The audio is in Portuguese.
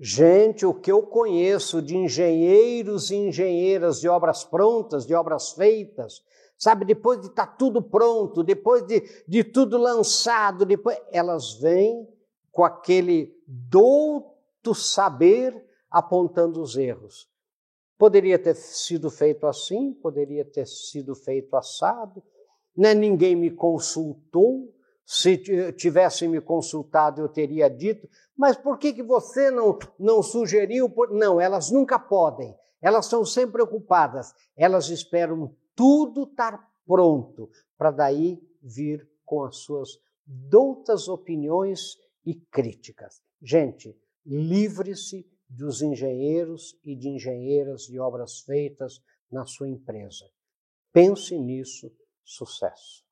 Gente, o que eu conheço de engenheiros e engenheiras de obras prontas, de obras feitas, sabe, depois de estar tá tudo pronto, depois de, de tudo lançado, depois elas vêm com aquele douto saber apontando os erros. Poderia ter sido feito assim, poderia ter sido feito assado, né? ninguém me consultou, se tivesse me consultado, eu teria dito, mas por que, que você não, não sugeriu? Não, elas nunca podem. Elas são sempre ocupadas. Elas esperam tudo estar pronto para daí vir com as suas doutas opiniões e críticas. Gente, livre-se dos engenheiros e de engenheiras de obras feitas na sua empresa. Pense nisso, sucesso.